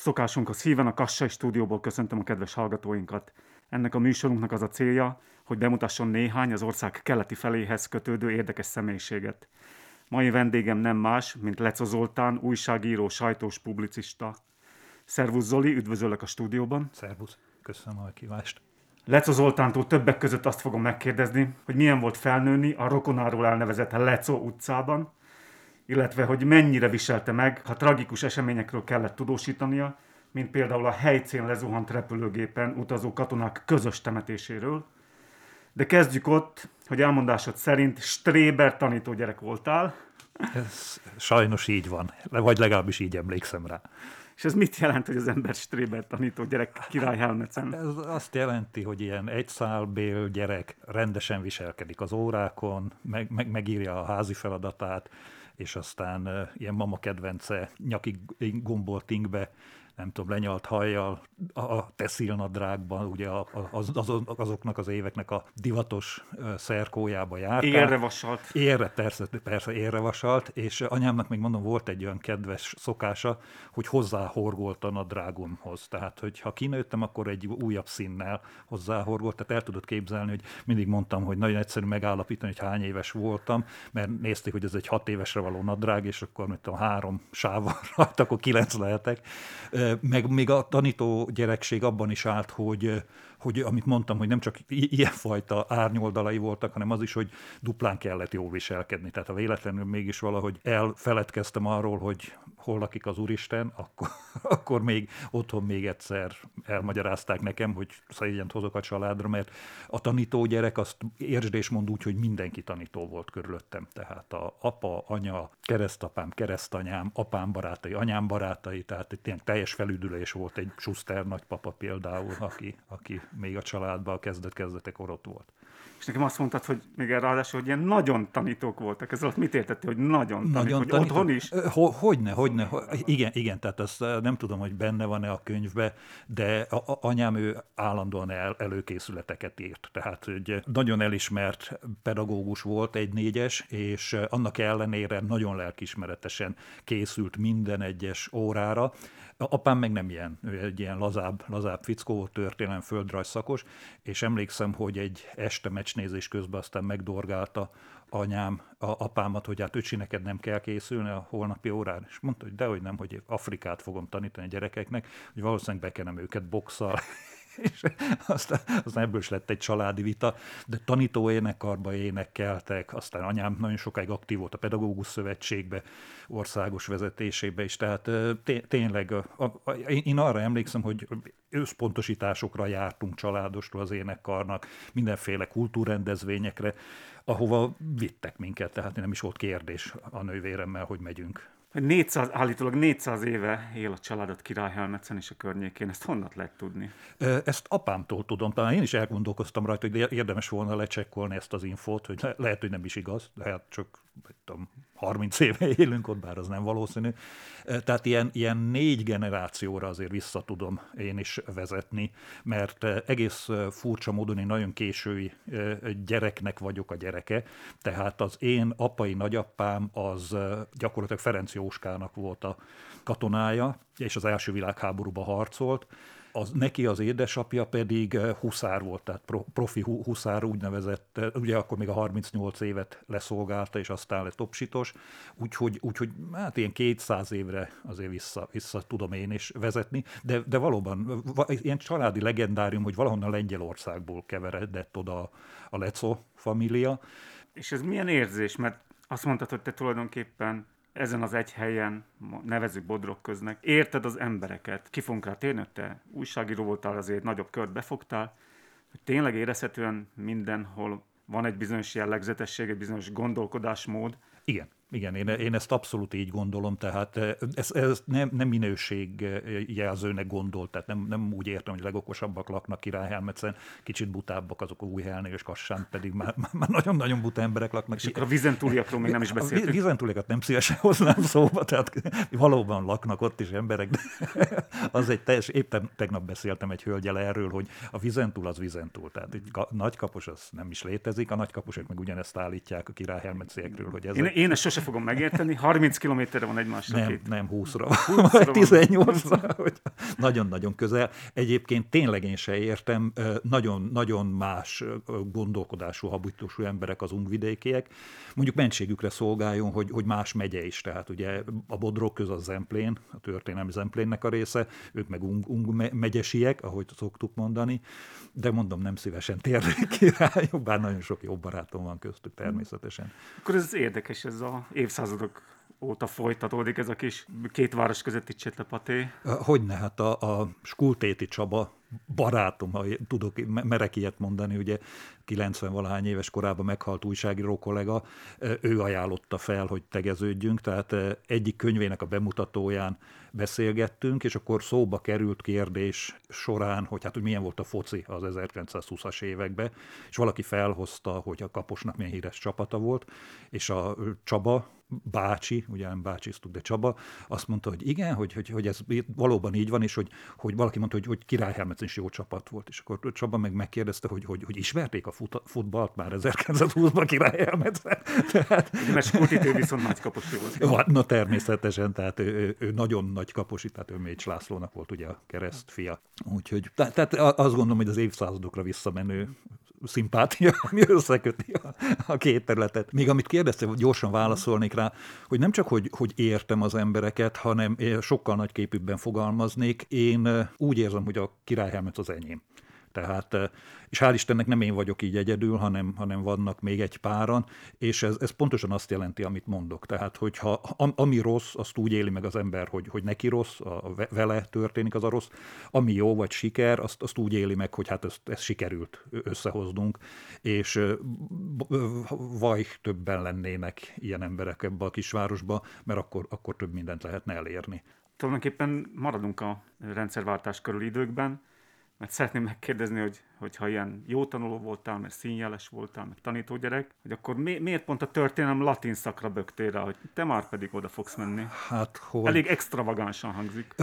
Szokásunkhoz híven a Kassai stúdióból köszöntöm a kedves hallgatóinkat. Ennek a műsorunknak az a célja, hogy bemutasson néhány az ország keleti feléhez kötődő érdekes személyiséget. Mai vendégem nem más, mint Leco Zoltán, újságíró, sajtós publicista. Szervusz Zoli, üdvözöllek a stúdióban. Szervusz, köszönöm a kívást. Leco Zoltántól többek között azt fogom megkérdezni, hogy milyen volt felnőni a rokonáról elnevezett Leco utcában, illetve hogy mennyire viselte meg, ha tragikus eseményekről kellett tudósítania, mint például a helycén lezuhant repülőgépen utazó katonák közös temetéséről. De kezdjük ott, hogy elmondásod szerint Stréber tanító gyerek voltál. Ez sajnos így van, vagy legalábbis így emlékszem rá. És ez mit jelent, hogy az ember Stréber tanító gyerek király Helmecen? Ez azt jelenti, hogy ilyen egyszálbél gyerek rendesen viselkedik az órákon, meg, meg, megírja a házi feladatát, és aztán ilyen mama kedvence nyakig gombolt ingbe nem tudom, lenyalt hajjal, a textilnadrágban, ugye az, az, azoknak az éveknek a divatos szerkójába járt. Érre vasalt. Érre, persze, persze érre vasalt, és anyámnak még mondom, volt egy olyan kedves szokása, hogy hozzáhorgolt a nadrágomhoz. Tehát, hogy ha kinőttem, akkor egy újabb színnel hozzáhorgolt. Tehát el tudod képzelni, hogy mindig mondtam, hogy nagyon egyszerű megállapítani, hogy hány éves voltam, mert nézték, hogy ez egy hat évesre való nadrág, és akkor mit tudom, három sávval rajta, akkor kilenc lehetek meg még a tanító gyerekség abban is állt, hogy hogy amit mondtam, hogy nem csak ilyenfajta árnyoldalai voltak, hanem az is, hogy duplán kellett jól viselkedni. Tehát ha véletlenül mégis valahogy elfeledkeztem arról, hogy hol lakik az Úristen, akkor, akkor még otthon még egyszer elmagyarázták nekem, hogy szégyent hozok a családra, mert a tanító gyerek azt értsd és mond úgy, hogy mindenki tanító volt körülöttem. Tehát a apa, anya, keresztapám, keresztanyám, apám barátai, anyám barátai, tehát egy ilyen teljes felüdülés volt egy Schuster nagypapa például, aki, aki még a családban a kezdet-kezdetek ott volt. És nekem azt mondtad, hogy még ráadásul, hogy ilyen nagyon tanítók voltak. Ez alatt mit értettél, hogy nagyon, nagyon tanítók, hogy tanítók. otthon is? Ho, hogyne, hogyne, ho, igen, igen, tehát azt nem tudom, hogy benne van-e a könyvbe, de a, a, anyám ő állandóan el, előkészületeket írt. Tehát, hogy nagyon elismert pedagógus volt, egy négyes, és annak ellenére nagyon lelkismeretesen készült minden egyes órára, Apám meg nem ilyen, ő egy ilyen lazább, lazább fickó, történelem földrajz szakos, és emlékszem, hogy egy este meccsnézés közben aztán megdorgálta anyám a apámat, hogy hát öcsi, neked nem kell készülni a holnapi órán. És mondta, hogy dehogy nem, hogy Afrikát fogom tanítani a gyerekeknek, hogy valószínűleg bekenem őket boxal, és aztán, aztán ebből is lett egy családi vita, de tanító énekarba énekeltek, aztán anyám nagyon sokáig aktív volt a Pedagógus Szövetségbe, országos vezetésébe is, tehát tényleg a, a, én arra emlékszem, hogy összpontosításokra jártunk családostól az énekarnak, mindenféle kultúrrendezvényekre, ahova vittek minket, tehát nem is volt kérdés a nővéremmel, hogy megyünk. 400, állítólag 400 éve él a családot Királyhelmetszen és a környékén. Ezt honnan lehet tudni? Ezt apámtól tudom. Talán én is elgondolkoztam rajta, hogy érdemes volna lecsekkolni ezt az infót, hogy lehet, hogy nem is igaz, lehet csak tudom, 30 éve élünk ott, bár az nem valószínű. Tehát ilyen, ilyen négy generációra azért vissza tudom én is vezetni, mert egész furcsa módon én nagyon késői gyereknek vagyok a gyereke, tehát az én apai nagyapám az gyakorlatilag Ferenc Jóskának volt a katonája, és az első világháborúban harcolt, az, neki az édesapja pedig eh, huszár volt, tehát profi huszár úgynevezett, eh, ugye akkor még a 38 évet leszolgálta, és aztán lett topsitos, úgyhogy, úgyhogy hát ilyen 200 évre azért vissza, vissza tudom én is vezetni, de, de valóban ilyen családi legendárium, hogy valahonnan Lengyelországból keveredett oda a Leco família. És ez milyen érzés, mert azt mondtad, hogy te tulajdonképpen ezen az egy helyen, nevezük Bodrog köznek, érted az embereket. Ki fogunk rá térni, te újságíró voltál, azért nagyobb kört befogtál, hogy tényleg érezhetően mindenhol van egy bizonyos jellegzetesség, egy bizonyos gondolkodásmód. Igen. Igen, én, én ezt abszolút így gondolom, tehát eh, ez, ez nem, nem minőségjelzőnek gondolt, tehát nem, nem úgy értem, hogy legokosabbak laknak Királyhelmetszen, kicsit butábbak azok Újhelnél és Kassán, pedig már, már nagyon-nagyon buta emberek laknak. És akkor a vizentúliakról még nem is beszéltünk. A vizentúliakat nem szívesen hoznám szóba, tehát valóban laknak ott is emberek, de az egy teljes, éppen tegnap beszéltem egy hölgyel erről, hogy a vizentúl az vizentúl, tehát egy nagykapos az nem is létezik, a nagykaposok meg ugyanezt állítják a Királyhelmetszékről, hogy ez. Én, én ezt sose fogom megérteni. 30 kilométerre van egymásra Nem, két. nem 20-ra, 20-ra vagy van. 18-ra, hogy nagyon-nagyon közel. Egyébként tényleg én se értem, ö, nagyon, nagyon más gondolkodású, habitusú emberek az ungvidékiek. Mondjuk mentségükre szolgáljon, hogy, hogy más megye is, tehát ugye a Bodrog köz a Zemplén, a történelmi Zemplénnek a része, ők meg ung, ung me- megyesiek, ahogy szoktuk mondani, de mondom, nem szívesen térnék ki rájuk, bár nagyon sok jó barátom van köztük természetesen. Akkor ez érdekes, ez a évszázadok óta folytatódik ez a kis két város közötti csetlepaté. Hogyne, hát a, a Skultéti Csaba barátom, ha tudok, me- merek ilyet mondani, ugye 90-valahány éves korában meghalt újságíró kollega, ő ajánlotta fel, hogy tegeződjünk, tehát egyik könyvének a bemutatóján beszélgettünk, és akkor szóba került kérdés során, hogy hát hogy milyen volt a foci az 1920-as években, és valaki felhozta, hogy a Kaposnak milyen híres csapata volt, és a Csaba, bácsi, ugye nem bácsiztuk, de Csaba, azt mondta, hogy igen, hogy, hogy, hogy ez valóban így van, és hogy, hogy valaki mondta, hogy, hogy Királyhelmec is jó csapat volt. És akkor Csaba meg megkérdezte, hogy, hogy, hogy ismerték a fut, futballt már 1920-ban Királyhelmecet. Tehát, Ugye, mert Skultitő viszont nagy kaposi volt. hát, na természetesen, tehát ő, ő, nagyon nagy kaposi, tehát ő Mécs Lászlónak volt ugye a kereszt fia. Úgyhogy, tehát, tehát azt gondolom, hogy az évszázadokra visszamenő szimpátia, ami összeköti a, a két területet. Még amit kérdezte, hogy gyorsan válaszolnék rá, hogy nem csak, hogy, hogy értem az embereket, hanem sokkal nagyképűbben fogalmaznék. Én eh, úgy érzem, hogy a királyhelmet az enyém. Tehát, eh, és hál' Istennek nem én vagyok így egyedül, hanem, hanem vannak még egy páran, és ez, ez pontosan azt jelenti, amit mondok. Tehát, hogyha am, ami rossz, azt úgy éli meg az ember, hogy, hogy neki rossz, a, ve- vele történik az a rossz, ami jó vagy siker, azt, azt úgy éli meg, hogy hát ezt, ezt sikerült összehoznunk, és vaj többen lennének ilyen emberek ebbe a kisvárosba, mert akkor, akkor több mindent lehetne elérni. Tulajdonképpen maradunk a rendszerváltás körül időkben, mert szeretném megkérdezni, hogy, hogyha ilyen jó tanuló voltál, mert színjeles voltál, meg tanítógyerek, hogy akkor mi, miért pont a történelem latin szakra bögtél rá, hogy te már pedig oda fogsz menni? Hát, hogy... Elég extravagánsan hangzik.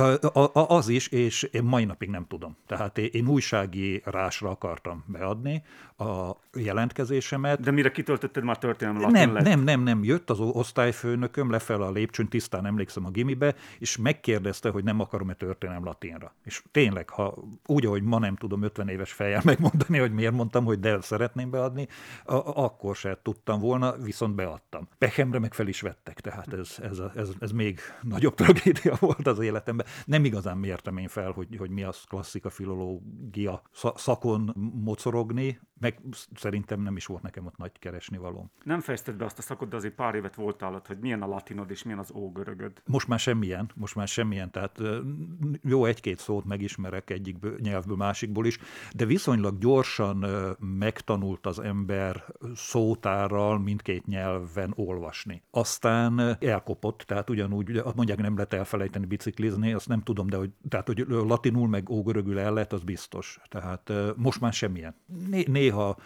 Az is, és én mai napig nem tudom. Tehát én- én újsági rásra akartam beadni a jelentkezésemet. De mire kitöltötted, már történelem latin Nem, lett. nem, nem, nem. Jött az osztályfőnököm lefel a lépcsőn, tisztán emlékszem a gimibe, és megkérdezte, hogy nem akarom-e történelem latinra. És tényleg, ha úgy, ahogy ma nem tudom 50 éves fejjel megmondani, hogy miért mondtam, hogy de szeretném beadni, a- akkor se tudtam volna, viszont beadtam. Pehemre meg fel is vettek, tehát ez, ez, a- ez, ez még nagyobb tragédia volt az életemben. Nem igazán mértem én fel, hogy, hogy mi az klasszika filológia sza- szakon mocorogni, meg szerintem nem is volt nekem ott nagy keresni való. Nem fejezted be azt a szakot, de azért pár évet voltál ott, hogy milyen a latinod és milyen az ógörögöd. Most már semmilyen, most már semmilyen, tehát jó egy-két szót megismerek egyik nyelvből, másikból is, de viszonylag gyorsan megtanult az ember szótárral mindkét nyelven olvasni. Aztán elkopott, tehát ugyanúgy, mondják, nem lehet elfelejteni biciklizni, azt nem tudom, de hogy, tehát, hogy latinul meg ógörögül el lehet, az biztos. Tehát most már semmilyen. Né- néha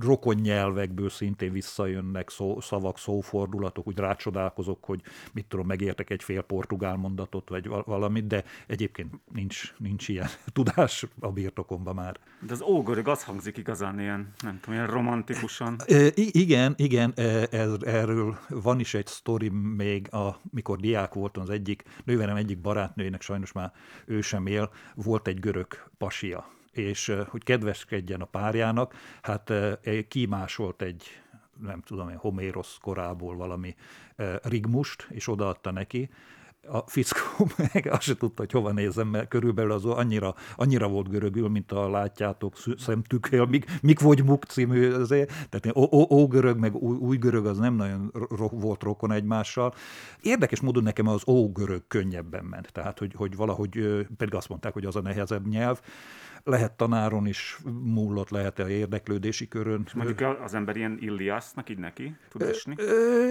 rokon nyelvekből szintén visszajönnek szó, szavak, szófordulatok, úgy rácsodálkozok, hogy mit tudom, megértek egy fél portugál mondatot, vagy val- valamit, de egyébként nincs, nincs ilyen tudás a birtokomban már. De az ógörög az hangzik igazán ilyen, nem tudom, ilyen romantikusan. I- igen, igen, e, ez, erről van is egy sztori még, a, mikor diák voltam, az egyik nőverem egyik barátnőjének, sajnos már ő sem él, volt egy görög pasia, és e, hogy kedveskedjen a párjának, hát e, kimásolt egy nem tudom én, Homérosz korából valami e, rigmust, és odaadta neki, a fickó meg azt se tudta, hogy hova nézem, mert körülbelül az annyira, annyira volt görögül, mint a látjátok szemtükkel, mik, mik vagy muk című azért, tehát ó- ó- ógörög, meg új, új görög az nem nagyon ro- volt rokon egymással. Érdekes módon nekem az ógörög könnyebben ment, tehát hogy, hogy valahogy, pedig azt mondták, hogy az a nehezebb nyelv, lehet tanáron is múlott, lehet a érdeklődési körön. Mondjuk az ember ilyen Iliásznak így neki tud esni.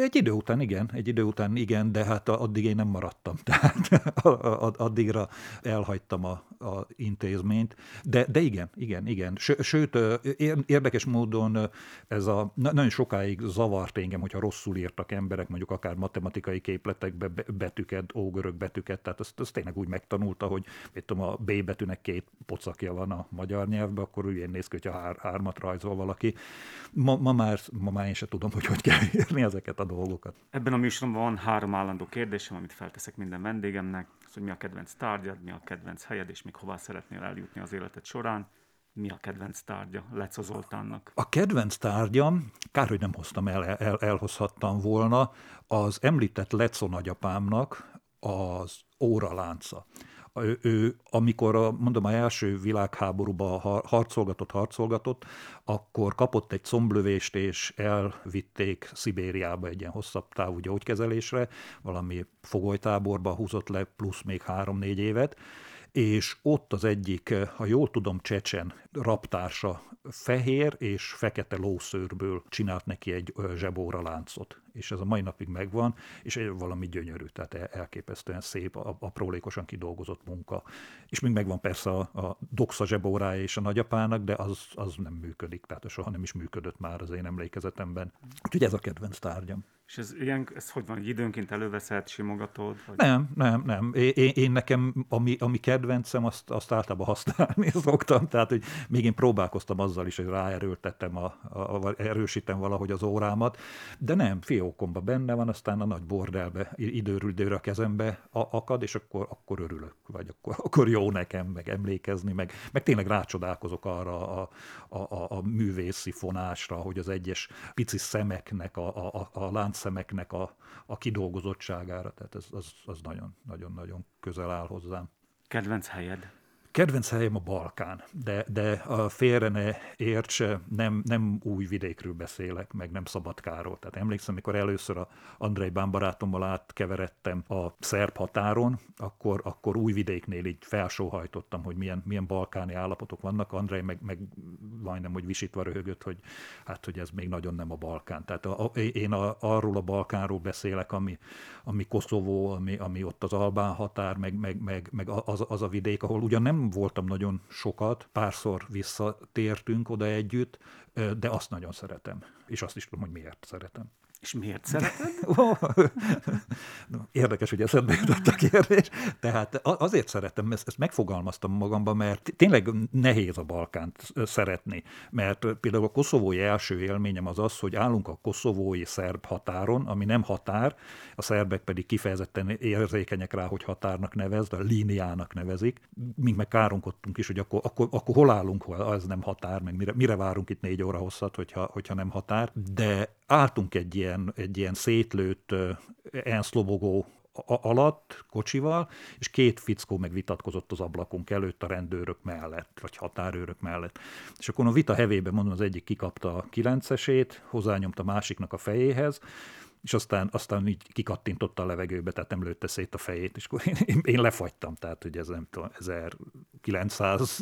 Egy idő után igen, egy idő után igen, de hát addig én nem maradtam tehát addigra elhagytam a, a intézményt. De, de igen, igen, igen. Sőt, érdekes módon ez a, nagyon sokáig zavart engem, hogyha rosszul írtak emberek, mondjuk akár matematikai képletekbe betűket, ógörög betűket, tehát azt, azt tényleg úgy megtanulta, hogy mit tudom, a B betűnek két pocakja van a magyar nyelvben, akkor úgy néz ki, hogyha hár, hármat rajzol valaki. Ma, ma, már, ma már én sem tudom, hogy hogy kell írni ezeket a dolgokat. Ebben a műsoromban van három állandó kérdésem, amit felteszek minden vendégemnek, az, hogy mi a kedvenc tárgyad, mi a kedvenc helyed, és még hová szeretnél eljutni az életed során. Mi a kedvenc tárgya Leco Zoltánnak? A kedvenc tárgyam, kár, hogy nem hoztam el, el elhozhattam volna, az említett Leco nagyapámnak az óralánca ő, ő amikor a, mondom, a első világháborúban harcolgatott, harcolgatott, akkor kapott egy comblövést, és elvitték Szibériába egy ilyen hosszabb távú gyógykezelésre, valami fogolytáborba húzott le plusz még három-négy évet, és ott az egyik, ha jól tudom, csecsen raptársa fehér és fekete lószőrből csinált neki egy zsebóra láncot és ez a mai napig megvan, és valami gyönyörű, tehát elképesztően szép, aprólékosan kidolgozott munka. És még megvan persze a, a doxa zsebórája és a nagyapának, de az, az nem működik, tehát soha nem is működött már az én emlékezetemben. Úgyhogy ez a kedvenc tárgyam. És ez, ilyen, ez hogy van, időnként előveszed, simogatod? Vagy... Nem, nem, nem. Én, én nekem, ami, ami kedvencem, azt, azt általában használni szoktam. Tehát, hogy még én próbálkoztam azzal is, hogy ráerőltettem, a, a, a, erősítem valahogy az órámat, de nem, fiókomba benne van, aztán a nagy bordelbe időről időre a kezembe akad, és akkor, akkor örülök, vagy akkor, akkor jó nekem, meg emlékezni, meg, meg tényleg rácsodálkozok arra a, a, a, a művészi fonásra, hogy az egyes pici szemeknek, a, a, a lánc szemeknek a, a kidolgozottságára, tehát ez, az, az nagyon, nagyon, nagyon közel áll hozzám. Kedvenc helyed? Kedvenc helyem a Balkán, de, de a félre ne érts, nem, nem új vidékről beszélek, meg nem Szabadkáról. Tehát emlékszem, amikor először a Andrei Bán barátommal átkeveredtem a szerb határon, akkor, akkor új vidéknél így felsóhajtottam, hogy milyen, milyen balkáni állapotok vannak. Andrei meg, meg majdnem, hogy visítva röhögött, hogy hát, hogy ez még nagyon nem a Balkán. Tehát a, a, én a, arról a Balkánról beszélek, ami, ami Koszovó, ami, ami ott az Albán határ, meg, meg, meg, meg az, az a vidék, ahol ugyan nem voltam nagyon sokat, párszor visszatértünk oda együtt, de azt nagyon szeretem. És azt is tudom, hogy miért szeretem. És miért szereted? Érdekes, hogy eszedbe jutott a kérdés. Tehát azért szeretem, ezt, ezt megfogalmaztam magamban, mert tényleg nehéz a Balkánt szeretni. Mert például a koszovói első élményem az az, hogy állunk a koszovói szerb határon, ami nem határ, a szerbek pedig kifejezetten érzékenyek rá, hogy határnak nevez, de líniának nevezik. Mink meg kárunkodtunk is, hogy akkor, akkor, akkor hol állunk, hol ez nem határ, meg mire, mire várunk itt négy óra hosszat, hogyha, hogyha nem határ. De álltunk egy ilyen, egy ilyen szétlőtt enszlobogó alatt kocsival, és két fickó meg vitatkozott az ablakunk előtt a rendőrök mellett, vagy határőrök mellett. És akkor a vita hevében mondom, az egyik kikapta a kilencesét, hozzányomta a másiknak a fejéhez, és aztán, aztán így kikattintotta a levegőbe, tehát nem lőtte szét a fejét, és akkor én, én lefagytam, tehát hogy ez nem tudom, 1900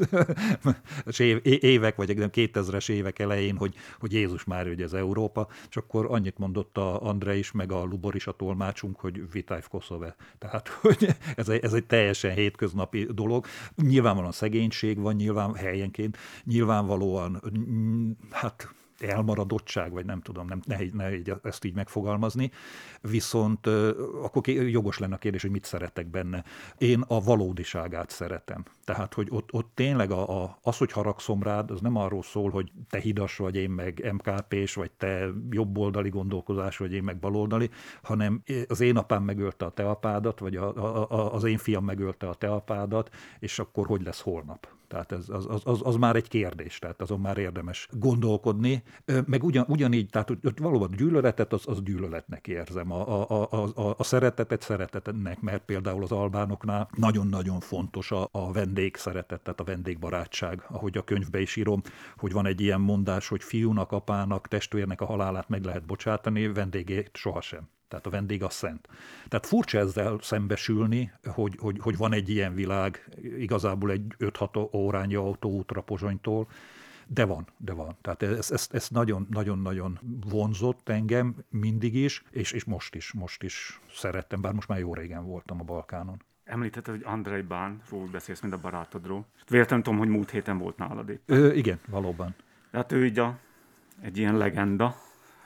évek, vagy 2000-es évek elején, hogy, hogy Jézus már, hogy ez Európa, és akkor annyit mondott a André is, meg a Lubor is a tolmácsunk, hogy Vitajv Koszove. Tehát, hogy ez egy, ez egy teljesen hétköznapi dolog. Nyilvánvalóan szegénység van, nyilván helyenként, nyilvánvalóan, hát elmaradottság, vagy nem tudom, nem, nehéz, nehéz ezt így megfogalmazni, viszont akkor jogos lenne a kérdés, hogy mit szeretek benne. Én a valódiságát szeretem. Tehát, hogy ott, ott tényleg a, a, az, hogy haragszom rád, az nem arról szól, hogy te hidas vagy, én meg MKP-s, vagy te jobboldali gondolkozás, vagy én meg baloldali, hanem az én apám megölte a te apádat, vagy a, a, a, az én fiam megölte a te apádat, és akkor hogy lesz holnap? Tehát ez, az, az, az, az már egy kérdés, tehát azon már érdemes gondolkodni. Meg ugyan, ugyanígy, tehát hogy valóban gyűlöletet, az, az gyűlöletnek érzem. A, a, a, a, a szeretetet szeretetnek, mert például az albánoknál nagyon-nagyon fontos a, a vendég szeretet, tehát a vendégbarátság, ahogy a könyvbe is írom, hogy van egy ilyen mondás, hogy fiúnak, apának, testvérnek a halálát meg lehet bocsátani, vendégét sohasem. Tehát a vendég a szent. Tehát furcsa ezzel szembesülni, hogy, hogy, hogy van egy ilyen világ, igazából egy 5-6 órányi autóútra Pozsonytól, de van, de van. Tehát ez, ez, ez nagyon-nagyon vonzott engem mindig is, és, és most is, most is szerettem, bár most már jó régen voltam a Balkánon. Említetted, hogy Andrei Bánról beszélsz, mint a barátodról. Véletlenül tudom, hogy múlt héten volt nálad épp. Ö, igen, valóban. Hát ő így a, egy ilyen legenda,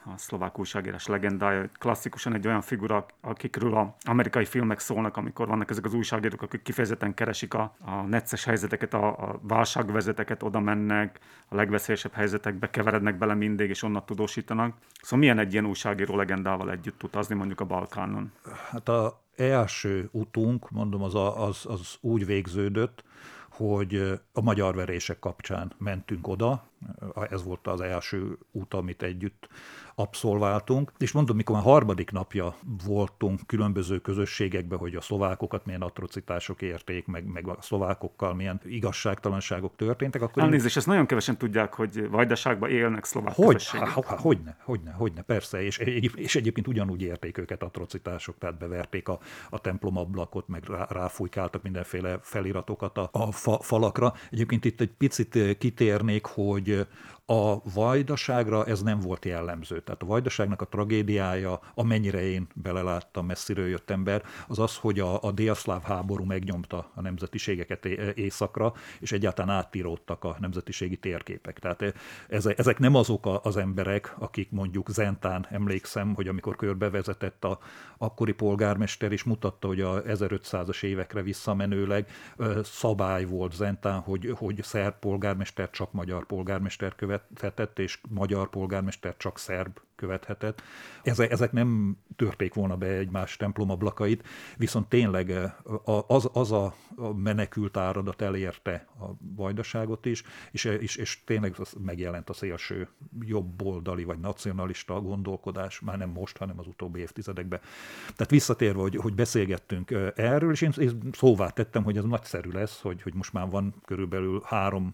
a szlovák újságírás legendája. Klasszikusan egy olyan figura, akikről az amerikai filmek szólnak, amikor vannak ezek az újságírók, akik kifejezetten keresik a, a necces helyzeteket, a, a válságvezeteket, oda mennek, a legveszélyesebb helyzetekbe keverednek bele mindig, és onnan tudósítanak. Szóval milyen egy ilyen újságíró legendával együtt utazni mondjuk a Balkánon? Hát a első utunk, mondom, az, a, az, az úgy végződött, hogy a magyar verések kapcsán mentünk oda, ez volt az első út, amit együtt abszolváltunk. És mondom, mikor már harmadik napja voltunk különböző közösségekben, hogy a szlovákokat milyen atrocitások érték, meg, meg a szlovákokkal milyen igazságtalanságok történtek, akkor... Elnézést, én... ezt nagyon kevesen tudják, hogy Vajdaságban élnek szlovák hogy, közösségek. Há, há, hogyne, hogyne, hogyne, persze, és, és egyébként ugyanúgy érték őket atrocitások, tehát beverték a, a templomablakot, meg rá, ráfújkáltak mindenféle feliratokat a, a fa, falakra. Egyébként itt egy picit kitérnék, hogy Yeah. A vajdaságra ez nem volt jellemző. Tehát a vajdaságnak a tragédiája, amennyire én beleláttam, messziről jött ember, az az, hogy a, a délszláv háború megnyomta a nemzetiségeket északra, és egyáltalán átíródtak a nemzetiségi térképek. Tehát ezek nem azok az emberek, akik mondjuk Zentán, emlékszem, hogy amikor körbevezetett a akkori polgármester, és mutatta, hogy a 1500-as évekre visszamenőleg szabály volt Zentán, hogy, hogy szerb polgármester csak magyar polgármester követ követhetett, és magyar polgármester csak szerb követhetett. Ezek, nem törték volna be egymás templomablakait, viszont tényleg eh, az, az a menekült áradat elérte a vajdaságot is, és, és, és tényleg megjelent a szélső jobboldali vagy nacionalista gondolkodás, már nem most, hanem az utóbbi évtizedekben. Tehát visszatérve, hogy, hogy beszélgettünk eh, erről, és én, én szóvá tettem, hogy ez nagyszerű lesz, hogy, hogy most már van körülbelül három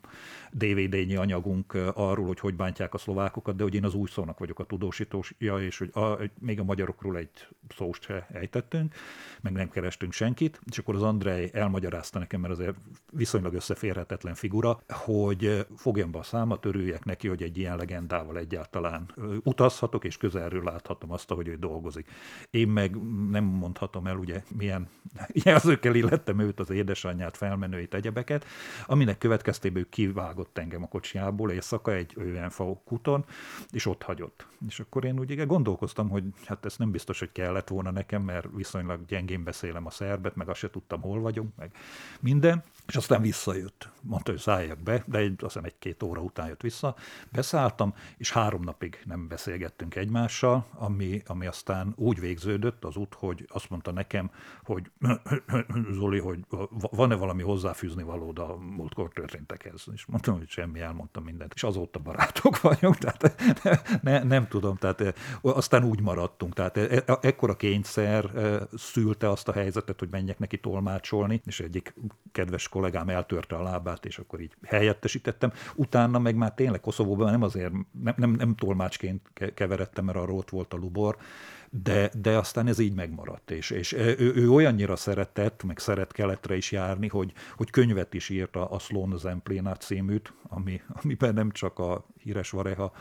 DVD-nyi anyagunk eh, arról, hogy hogy bántják a szlovákokat, de hogy én az új szónak vagyok a tudós tudósítója, és hogy a, még a magyarokról egy szóst se ejtettünk, meg nem kerestünk senkit, és akkor az Andrei elmagyarázta nekem, mert azért viszonylag összeférhetetlen figura, hogy fogjam be a számat, örüljek neki, hogy egy ilyen legendával egyáltalán utazhatok, és közelről láthatom azt, hogy ő dolgozik. Én meg nem mondhatom el, ugye, milyen jelzőkkel illettem őt, az édesanyját, felmenőit, egyebeket, aminek következtében ő kivágott engem a kocsiából éjszaka egy olyan kuton, és ott hagyott. És akkor én úgy igen, gondolkoztam, hogy hát ez nem biztos, hogy kellett volna nekem, mert viszonylag gyengén beszélem a szerbet, meg azt se tudtam, hol vagyunk, meg minden. És aztán visszajött. Mondta, hogy szálljak be, de egy, azt hiszem egy-két óra után jött vissza. Beszálltam, és három napig nem beszélgettünk egymással, ami, ami aztán úgy végződött az út, hogy azt mondta nekem, hogy Zoli, hogy van-e valami hozzáfűzni valód a múltkor történtekhez. És mondtam, hogy semmi, elmondtam mindent. És azóta barátok vagyunk, tehát ne, nem tudom, tehát aztán úgy maradtunk. Tehát e, e, ekkora kényszer szülte azt a helyzetet, hogy menjek neki tolmácsolni, és egyik kedves kollégám eltörte a lábát, és akkor így helyettesítettem. Utána meg már tényleg Koszovóban nem azért, nem, nem, nem tolmácsként keveredtem, mert arra ott volt a Lubor, de, de aztán ez így megmaradt, és, és ő, ő olyannyira szeretett, meg szeret keletre is járni, hogy, hogy könyvet is írt a, a Sloan Zemplina címűt, ami, amiben nem csak a híres Vareha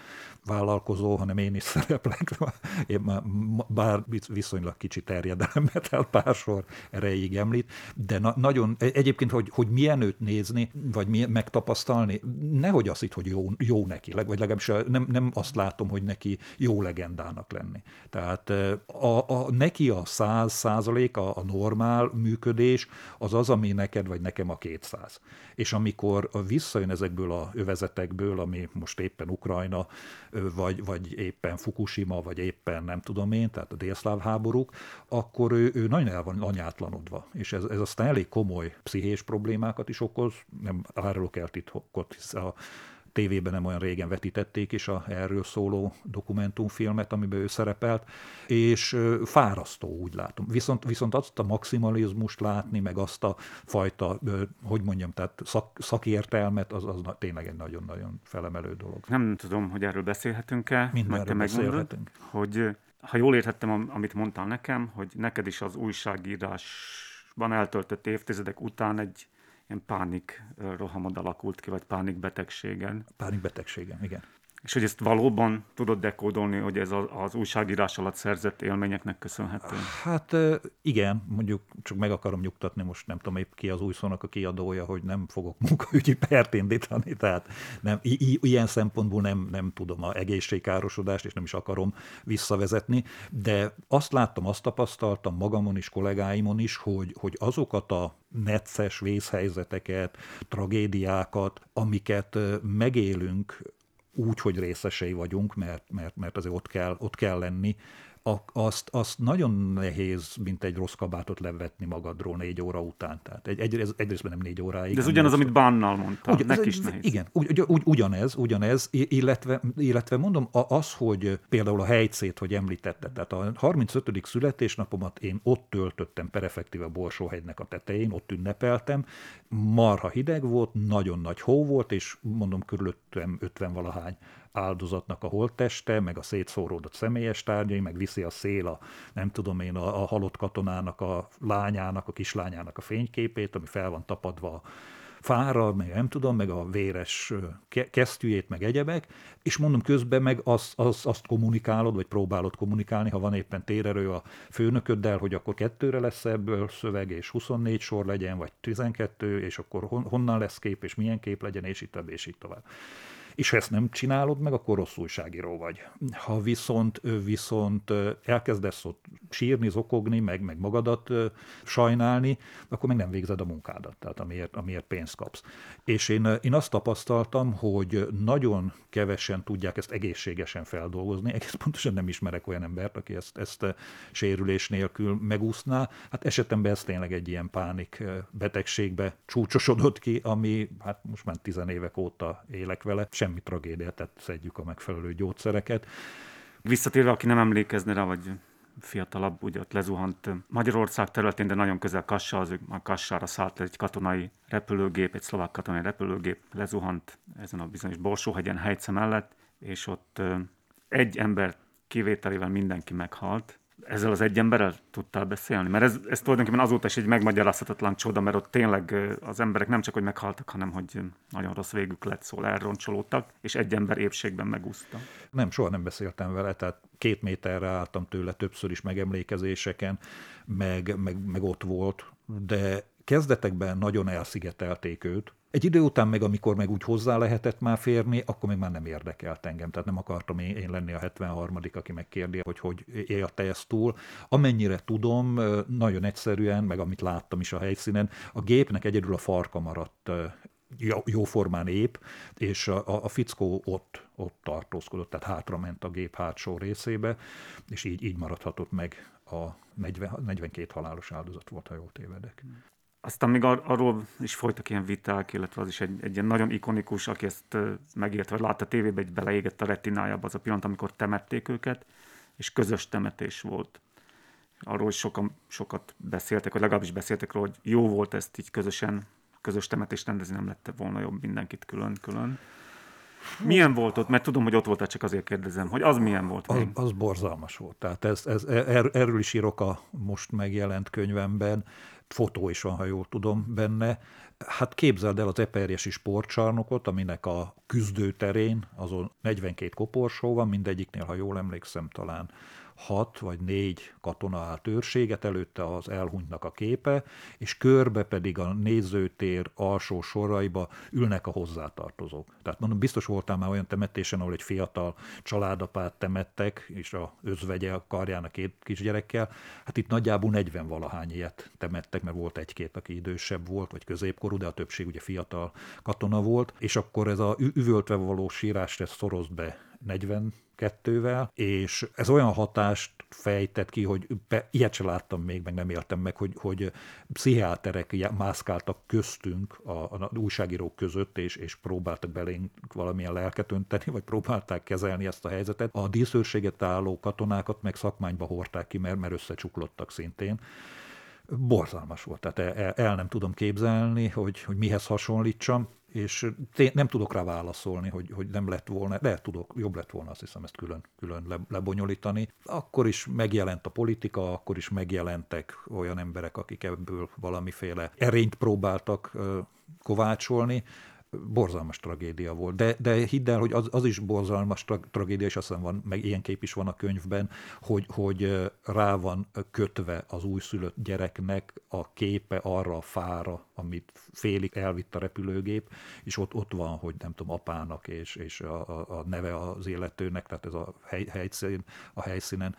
vállalkozó, hanem én is szereplek, én már, bár viszonylag kicsi terjedelmet el pár sor erejéig említ, de na, nagyon, e, egyébként, hogy, hogy milyen őt nézni, vagy milyen, megtapasztalni, nehogy azt itt, hogy jó, jó neki, vagy legalábbis nem, nem azt látom, hogy neki jó legendának lenni. Tehát a, a, neki a száz százalék, a, a normál működés, az az, ami neked vagy nekem a 200. És amikor visszajön ezekből a övezetekből, ami most éppen Ukrajna, vagy, vagy éppen Fukushima, vagy éppen nem tudom én, tehát a délszláv háborúk, akkor ő, ő nagyon el van anyátlanodva. És ez, ez aztán elég komoly pszichés problémákat is okoz, nem árulok el titkot, hisz a tévében nem olyan régen vetítették is a erről szóló dokumentumfilmet, amiben ő szerepelt, és fárasztó, úgy látom. Viszont, viszont azt a maximalizmust látni, meg azt a fajta, hogy mondjam, tehát szak, szakértelmet, az, az tényleg egy nagyon-nagyon felemelő dolog. Nem tudom, hogy erről beszélhetünk-e, Mindenről beszélhetünk. hogy ha jól értettem, amit mondtál nekem, hogy neked is az újságírásban eltöltött évtizedek után egy ilyen pánik rohamod alakult ki, vagy pánikbetegségen. Pánikbetegségen, igen. És hogy ezt valóban tudod dekódolni, hogy ez az újságírás alatt szerzett élményeknek köszönhető? Hát igen, mondjuk csak meg akarom nyugtatni, most nem tudom épp ki az új szónak a kiadója, hogy nem fogok munkaügyi pert indítani, tehát nem, i- ilyen szempontból nem, nem tudom a egészségkárosodást, és nem is akarom visszavezetni, de azt láttam, azt tapasztaltam magamon is, kollégáimon is, hogy, hogy azokat a necces vészhelyzeteket, tragédiákat, amiket megélünk úgy, hogy részesei vagyunk, mert, mert, mert azért ott kell, ott kell lenni, azt, azt nagyon nehéz, mint egy rossz kabátot levetni magadról négy óra után. Tehát egy, egy, egyrészt nem négy óráig. De ez ugyanaz, amit Bánnal mondta, Ugy, neki is nehéz. Igen, ugy, ugy, ugyanez, ugyanez, illetve, illetve mondom, az, hogy például a helycét, hogy említette, tehát a 35. születésnapomat én ott töltöttem, perefektíve Borsóhegynek a tetején, ott ünnepeltem, marha hideg volt, nagyon nagy hó volt, és mondom, körülöttem 50 valahány áldozatnak a holtteste, meg a szétszóródott személyes tárgyai, meg viszi a szél a, nem tudom én, a, a halott katonának, a lányának, a kislányának a fényképét, ami fel van tapadva fára, meg nem tudom, meg a véres kesztyűjét, meg egyebek, és mondom közben meg azt, azt, azt kommunikálod, vagy próbálod kommunikálni, ha van éppen térerő a főnököddel, hogy akkor kettőre lesz ebből szöveg, és 24 sor legyen, vagy 12, és akkor honnan lesz kép, és milyen kép legyen, és itt tovább, és így tovább és ha ezt nem csinálod meg, akkor rossz újságíró vagy. Ha viszont, viszont elkezdesz ott sírni, zokogni, meg, meg magadat sajnálni, akkor meg nem végzed a munkádat, tehát amiért, amiért pénzt kapsz. És én, én azt tapasztaltam, hogy nagyon kevesen tudják ezt egészségesen feldolgozni, egész pontosan nem ismerek olyan embert, aki ezt, ezt sérülés nélkül megúszná. Hát esetemben ez tényleg egy ilyen pánik betegségbe csúcsosodott ki, ami hát most már tizenévek óta élek vele, sem semmi tragédia, tehát szedjük a megfelelő gyógyszereket. Visszatérve, aki nem emlékezne rá, vagy fiatalabb, ugye ott lezuhant Magyarország területén, de nagyon közel Kassa, az a Kassára szállt egy katonai repülőgép, egy szlovák katonai repülőgép lezuhant ezen a bizonyos Borsóhegyen helyce mellett, és ott egy ember kivételével mindenki meghalt, ezzel az egy emberrel tudtál beszélni? Mert ez, ez tulajdonképpen azóta is egy megmagyarázhatatlan csoda, mert ott tényleg az emberek nem csak, hogy meghaltak, hanem hogy nagyon rossz végük lett, szóval elroncsolódtak, és egy ember épségben megúszta. Nem, soha nem beszéltem vele, tehát két méterre álltam tőle többször is megemlékezéseken, meg, meg, meg ott volt, de kezdetekben nagyon elszigetelték őt, egy idő után meg, amikor meg úgy hozzá lehetett már férni, akkor még már nem érdekelt engem. Tehát nem akartam én, lenni a 73 aki megkérdi, hogy hogy élte ezt túl. Amennyire tudom, nagyon egyszerűen, meg amit láttam is a helyszínen, a gépnek egyedül a farka maradt jóformán ép, és a, a fickó ott, ott tartózkodott, tehát hátra ment a gép hátsó részébe, és így, így maradhatott meg a 40, 42 halálos áldozat volt, ha jól tévedek. Aztán még ar- arról is folytak ilyen viták, illetve az is egy, egy ilyen nagyon ikonikus, aki ezt megérte, vagy látta a tévében, egy beleégett a retinájába az a pillanat, amikor temették őket, és közös temetés volt. Arról is sokan, sokat beszéltek, vagy legalábbis beszéltek róla, hogy jó volt ezt így közösen, közös temetést rendezni, nem lett volna jobb mindenkit külön-külön. Milyen volt ott? Mert tudom, hogy ott voltál, csak azért kérdezem, hogy az milyen volt? Az, az borzalmas volt. Tehát ez, ez, er, erről is írok a most megjelent könyvemben fotó is van, ha jól tudom benne. Hát képzeld el az eperjesi sportcsarnokot, aminek a küzdőterén azon 42 koporsó van, mindegyiknél, ha jól emlékszem, talán hat vagy négy katona állt őrséget, előtte az elhunytnak a képe, és körbe pedig a nézőtér alsó soraiba ülnek a hozzátartozók. Tehát mondom, biztos voltál már olyan temetésen, ahol egy fiatal családapát temettek, és a özvegye a karjának két kisgyerekkel. Hát itt nagyjából 40 valahány ilyet temettek, mert volt egy-két, aki idősebb volt, vagy középkorú, de a többség ugye fiatal katona volt, és akkor ez a üvöltve való sírás, ez szorozt be 40 kettővel, és ez olyan hatást fejtett ki, hogy be, ilyet sem láttam még, meg nem éltem meg, hogy, hogy pszichiáterek mászkáltak köztünk a, a újságírók között, és, és próbáltak belénk valamilyen lelket önteni, vagy próbálták kezelni ezt a helyzetet. A díszőrséget álló katonákat meg szakmányba hordták ki, mert, mert összecsuklottak szintén borzalmas volt. Tehát el, el nem tudom képzelni, hogy, hogy mihez hasonlítsam és nem tudok rá válaszolni, hogy, hogy nem lett volna, de tudok, jobb lett volna azt hiszem ezt külön, külön le, lebonyolítani. Akkor is megjelent a politika, akkor is megjelentek olyan emberek, akik ebből valamiféle erényt próbáltak kovácsolni, borzalmas tragédia volt. De, de hidd el, hogy az, az is borzalmas tra- tragédia, és azt van, meg ilyen kép is van a könyvben, hogy, hogy rá van kötve az újszülött gyereknek a képe arra a fára, amit félig elvitt a repülőgép, és ott, ott van, hogy nem tudom, apának és, és a, a, a neve az illetőnek, tehát ez a hely, helyszín, a helyszínen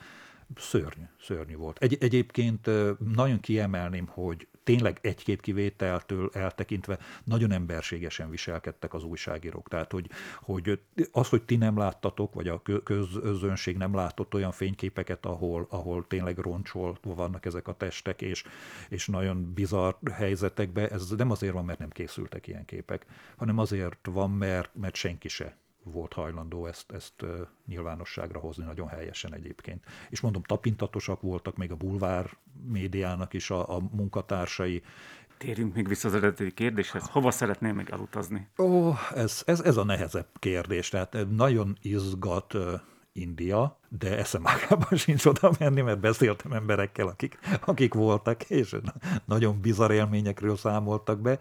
szörnyű, szörnyű volt. Egy, egyébként nagyon kiemelném, hogy tényleg egy-két kivételtől eltekintve nagyon emberségesen viselkedtek az újságírók. Tehát, hogy, hogy az, hogy ti nem láttatok, vagy a közönség nem látott olyan fényképeket, ahol, ahol tényleg roncsolva vannak ezek a testek, és, és nagyon bizarr helyzetekbe, ez nem azért van, mert nem készültek ilyen képek, hanem azért van, mert, mert senki se volt hajlandó ezt, ezt nyilvánosságra hozni, nagyon helyesen egyébként. És mondom, tapintatosak voltak még a bulvár médiának is a, a munkatársai, Térjünk még vissza az eredeti kérdéshez. Hova szeretnél még elutazni? Ó, ez, ez, ez a nehezebb kérdés. Tehát nagyon izgat India, de eszem ágában sincs oda menni, mert beszéltem emberekkel, akik, akik voltak, és nagyon bizarr élményekről számoltak be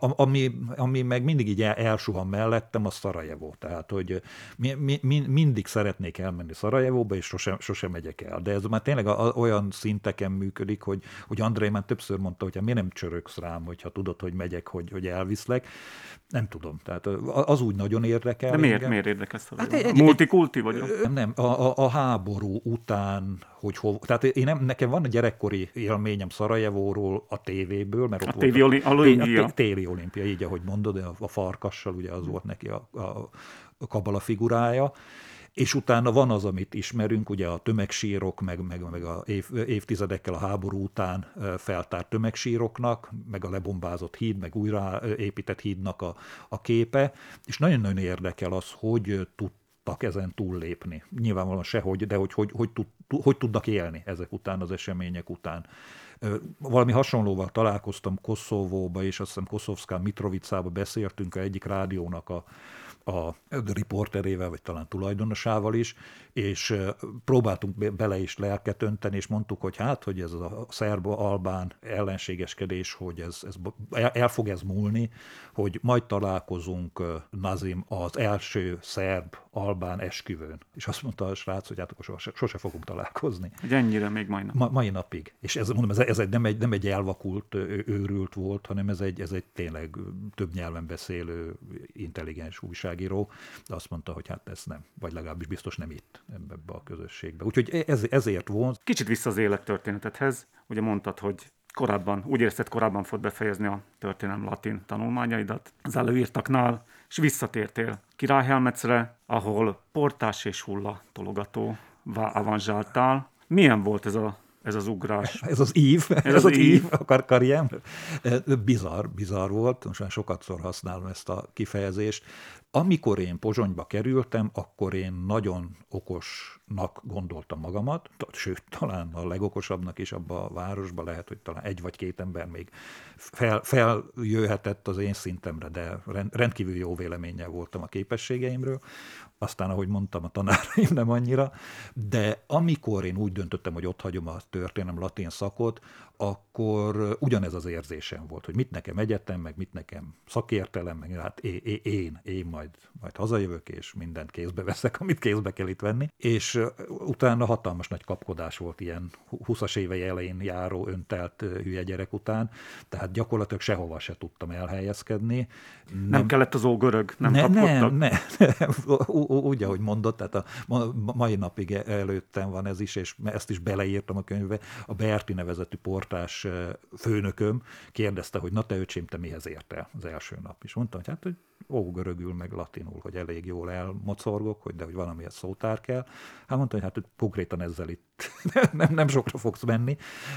ami, ami meg mindig így elsuhan mellettem, a Szarajevó. Tehát, hogy mi, mi, mi, mindig szeretnék elmenni Szarajevóba, és sosem, sosem megyek el. De ez már tényleg a, a, olyan szinteken működik, hogy, hogy André már többször mondta, hogy miért nem csöröksz rám, hogyha tudod, hogy megyek, hogy, hogy elviszlek. Nem tudom. Tehát az úgy nagyon érdekel. De miért, engem. miért érdekel Hát egy, Multikulti vagyok? Nem, a, a, a háború után, hogy hol, tehát én nem, nekem van a gyerekkori élményem Szarajevóról a tévéből, mert ott a tévé olimpia. Téli olimpia, így ahogy mondod, a, farkassal, ugye az volt neki a, a, a kabala figurája, és utána van az, amit ismerünk, ugye a tömegsírok, meg, meg, meg a év, évtizedekkel a háború után feltárt tömegsíroknak, meg a lebombázott híd, meg újra épített hídnak a, a képe, és nagyon-nagyon érdekel az, hogy tudtak ezen túllépni. Nyilvánvalóan sehogy, de hogy hogy, hogy, tud, hogy tudnak élni ezek után, az események után. Valami hasonlóval találkoztam Koszovóba, és azt hiszem Koszovszkán Mitrovicába beszéltünk egyik rádiónak a, a riporterével, vagy talán tulajdonosával is, és próbáltunk bele is lelket önteni, és mondtuk, hogy hát, hogy ez a szerbo-albán ellenségeskedés, hogy ez, ez el fog ez múlni, hogy majd találkozunk Nazim az első szerb-albán esküvőn. És azt mondta a srác, hogy hát akkor sose, sose fogunk találkozni. Hogy ennyire még majd Ma, mai napig. És ez, mondom, ez, ez egy, nem, egy, nem egy elvakult, őrült volt, hanem ez egy, ez egy tényleg több nyelven beszélő, intelligens újságíró. De azt mondta, hogy hát ez nem, vagy legalábbis biztos nem itt ebbe, a közösségbe. Úgyhogy ez, ezért vonz. Kicsit vissza az élettörténetedhez. Ugye mondtad, hogy korábban, úgy érzted, korábban fog befejezni a történelem latin tanulmányaidat az előírtaknál, és visszatértél Királyhelmecre, ahol portás és hulla tologató avanzsáltál. Milyen volt ez a ez az ugrás. Ez az ív, ez, ez az, az ív, a kar- karriem. Bizarr, bizarr volt, most már sokat szor használom ezt a kifejezést. Amikor én Pozsonyba kerültem, akkor én nagyon okosnak gondoltam magamat, sőt, talán a legokosabbnak is abba a városba lehet, hogy talán egy vagy két ember még fel, feljöhetett az én szintemre, de rendkívül jó véleménnyel voltam a képességeimről. Aztán, ahogy mondtam, a tanáraim nem annyira, de amikor én úgy döntöttem, hogy ott hagyom a történelem latin szakot, akkor ugyanez az érzésem volt, hogy mit nekem egyetem, meg mit nekem szakértelem, meg hát én, én, én majd, majd hazajövök, és mindent kézbe veszek, amit kézbe kell itt venni. És utána hatalmas nagy kapkodás volt ilyen 20-as évei elején járó öntelt hülye gyerek után, tehát gyakorlatilag sehova se tudtam elhelyezkedni. Nem, nem kellett az ógörög, nem ne, kapkodtak? Nem, nem, úgy, ahogy mondott, tehát a mai napig előttem van ez is, és ezt is beleírtam a könyvbe, a Berti nevezetű port portás főnököm kérdezte, hogy na te öcsém, te mihez érte az első nap. És mondtam, hogy hát, hogy ógörögül, meg latinul, hogy elég jól elmocorgok, hogy de hogy valamihez szótár kell. Hát mondta, hogy hát konkrétan ezzel itt nem, nem sokra fogsz menni,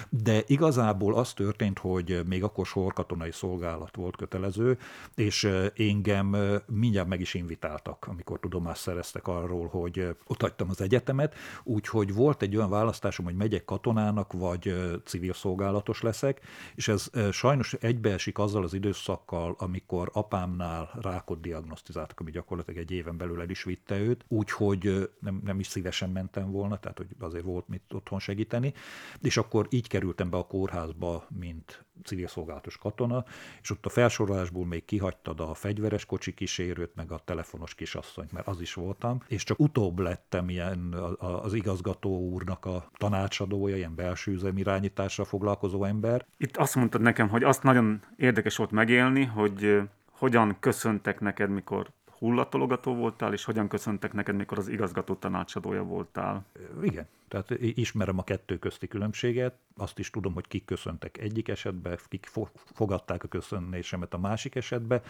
de igazából az történt, hogy még akkor sorkatonai szolgálat volt kötelező, és engem mindjárt meg is invitáltak, amikor tudomást szereztek arról, hogy ott hagytam az egyetemet, úgyhogy volt egy olyan választásom, hogy megyek katonának, vagy civil szolgálatos leszek, és ez sajnos egybeesik azzal az időszakkal, amikor apámnál rá rákot diagnosztizáltak, ami gyakorlatilag egy éven belül el is vitte őt, úgyhogy nem, nem is szívesen mentem volna, tehát hogy azért volt mit otthon segíteni, és akkor így kerültem be a kórházba, mint civil szolgálatos katona, és ott a felsorolásból még kihagytad a fegyveres kocsi kísérőt, meg a telefonos kisasszonyt, mert az is voltam, és csak utóbb lettem ilyen az igazgató úrnak a tanácsadója, ilyen belső üzemirányításra foglalkozó ember. Itt azt mondtad nekem, hogy azt nagyon érdekes volt megélni, hogy hogyan köszöntek neked, mikor hullatologató voltál, és hogyan köszöntek neked, mikor az igazgató tanácsadója voltál? Igen, tehát ismerem a kettő közti különbséget, azt is tudom, hogy kik köszöntek egyik esetben, kik fogadták a köszönésemet a másik esetben,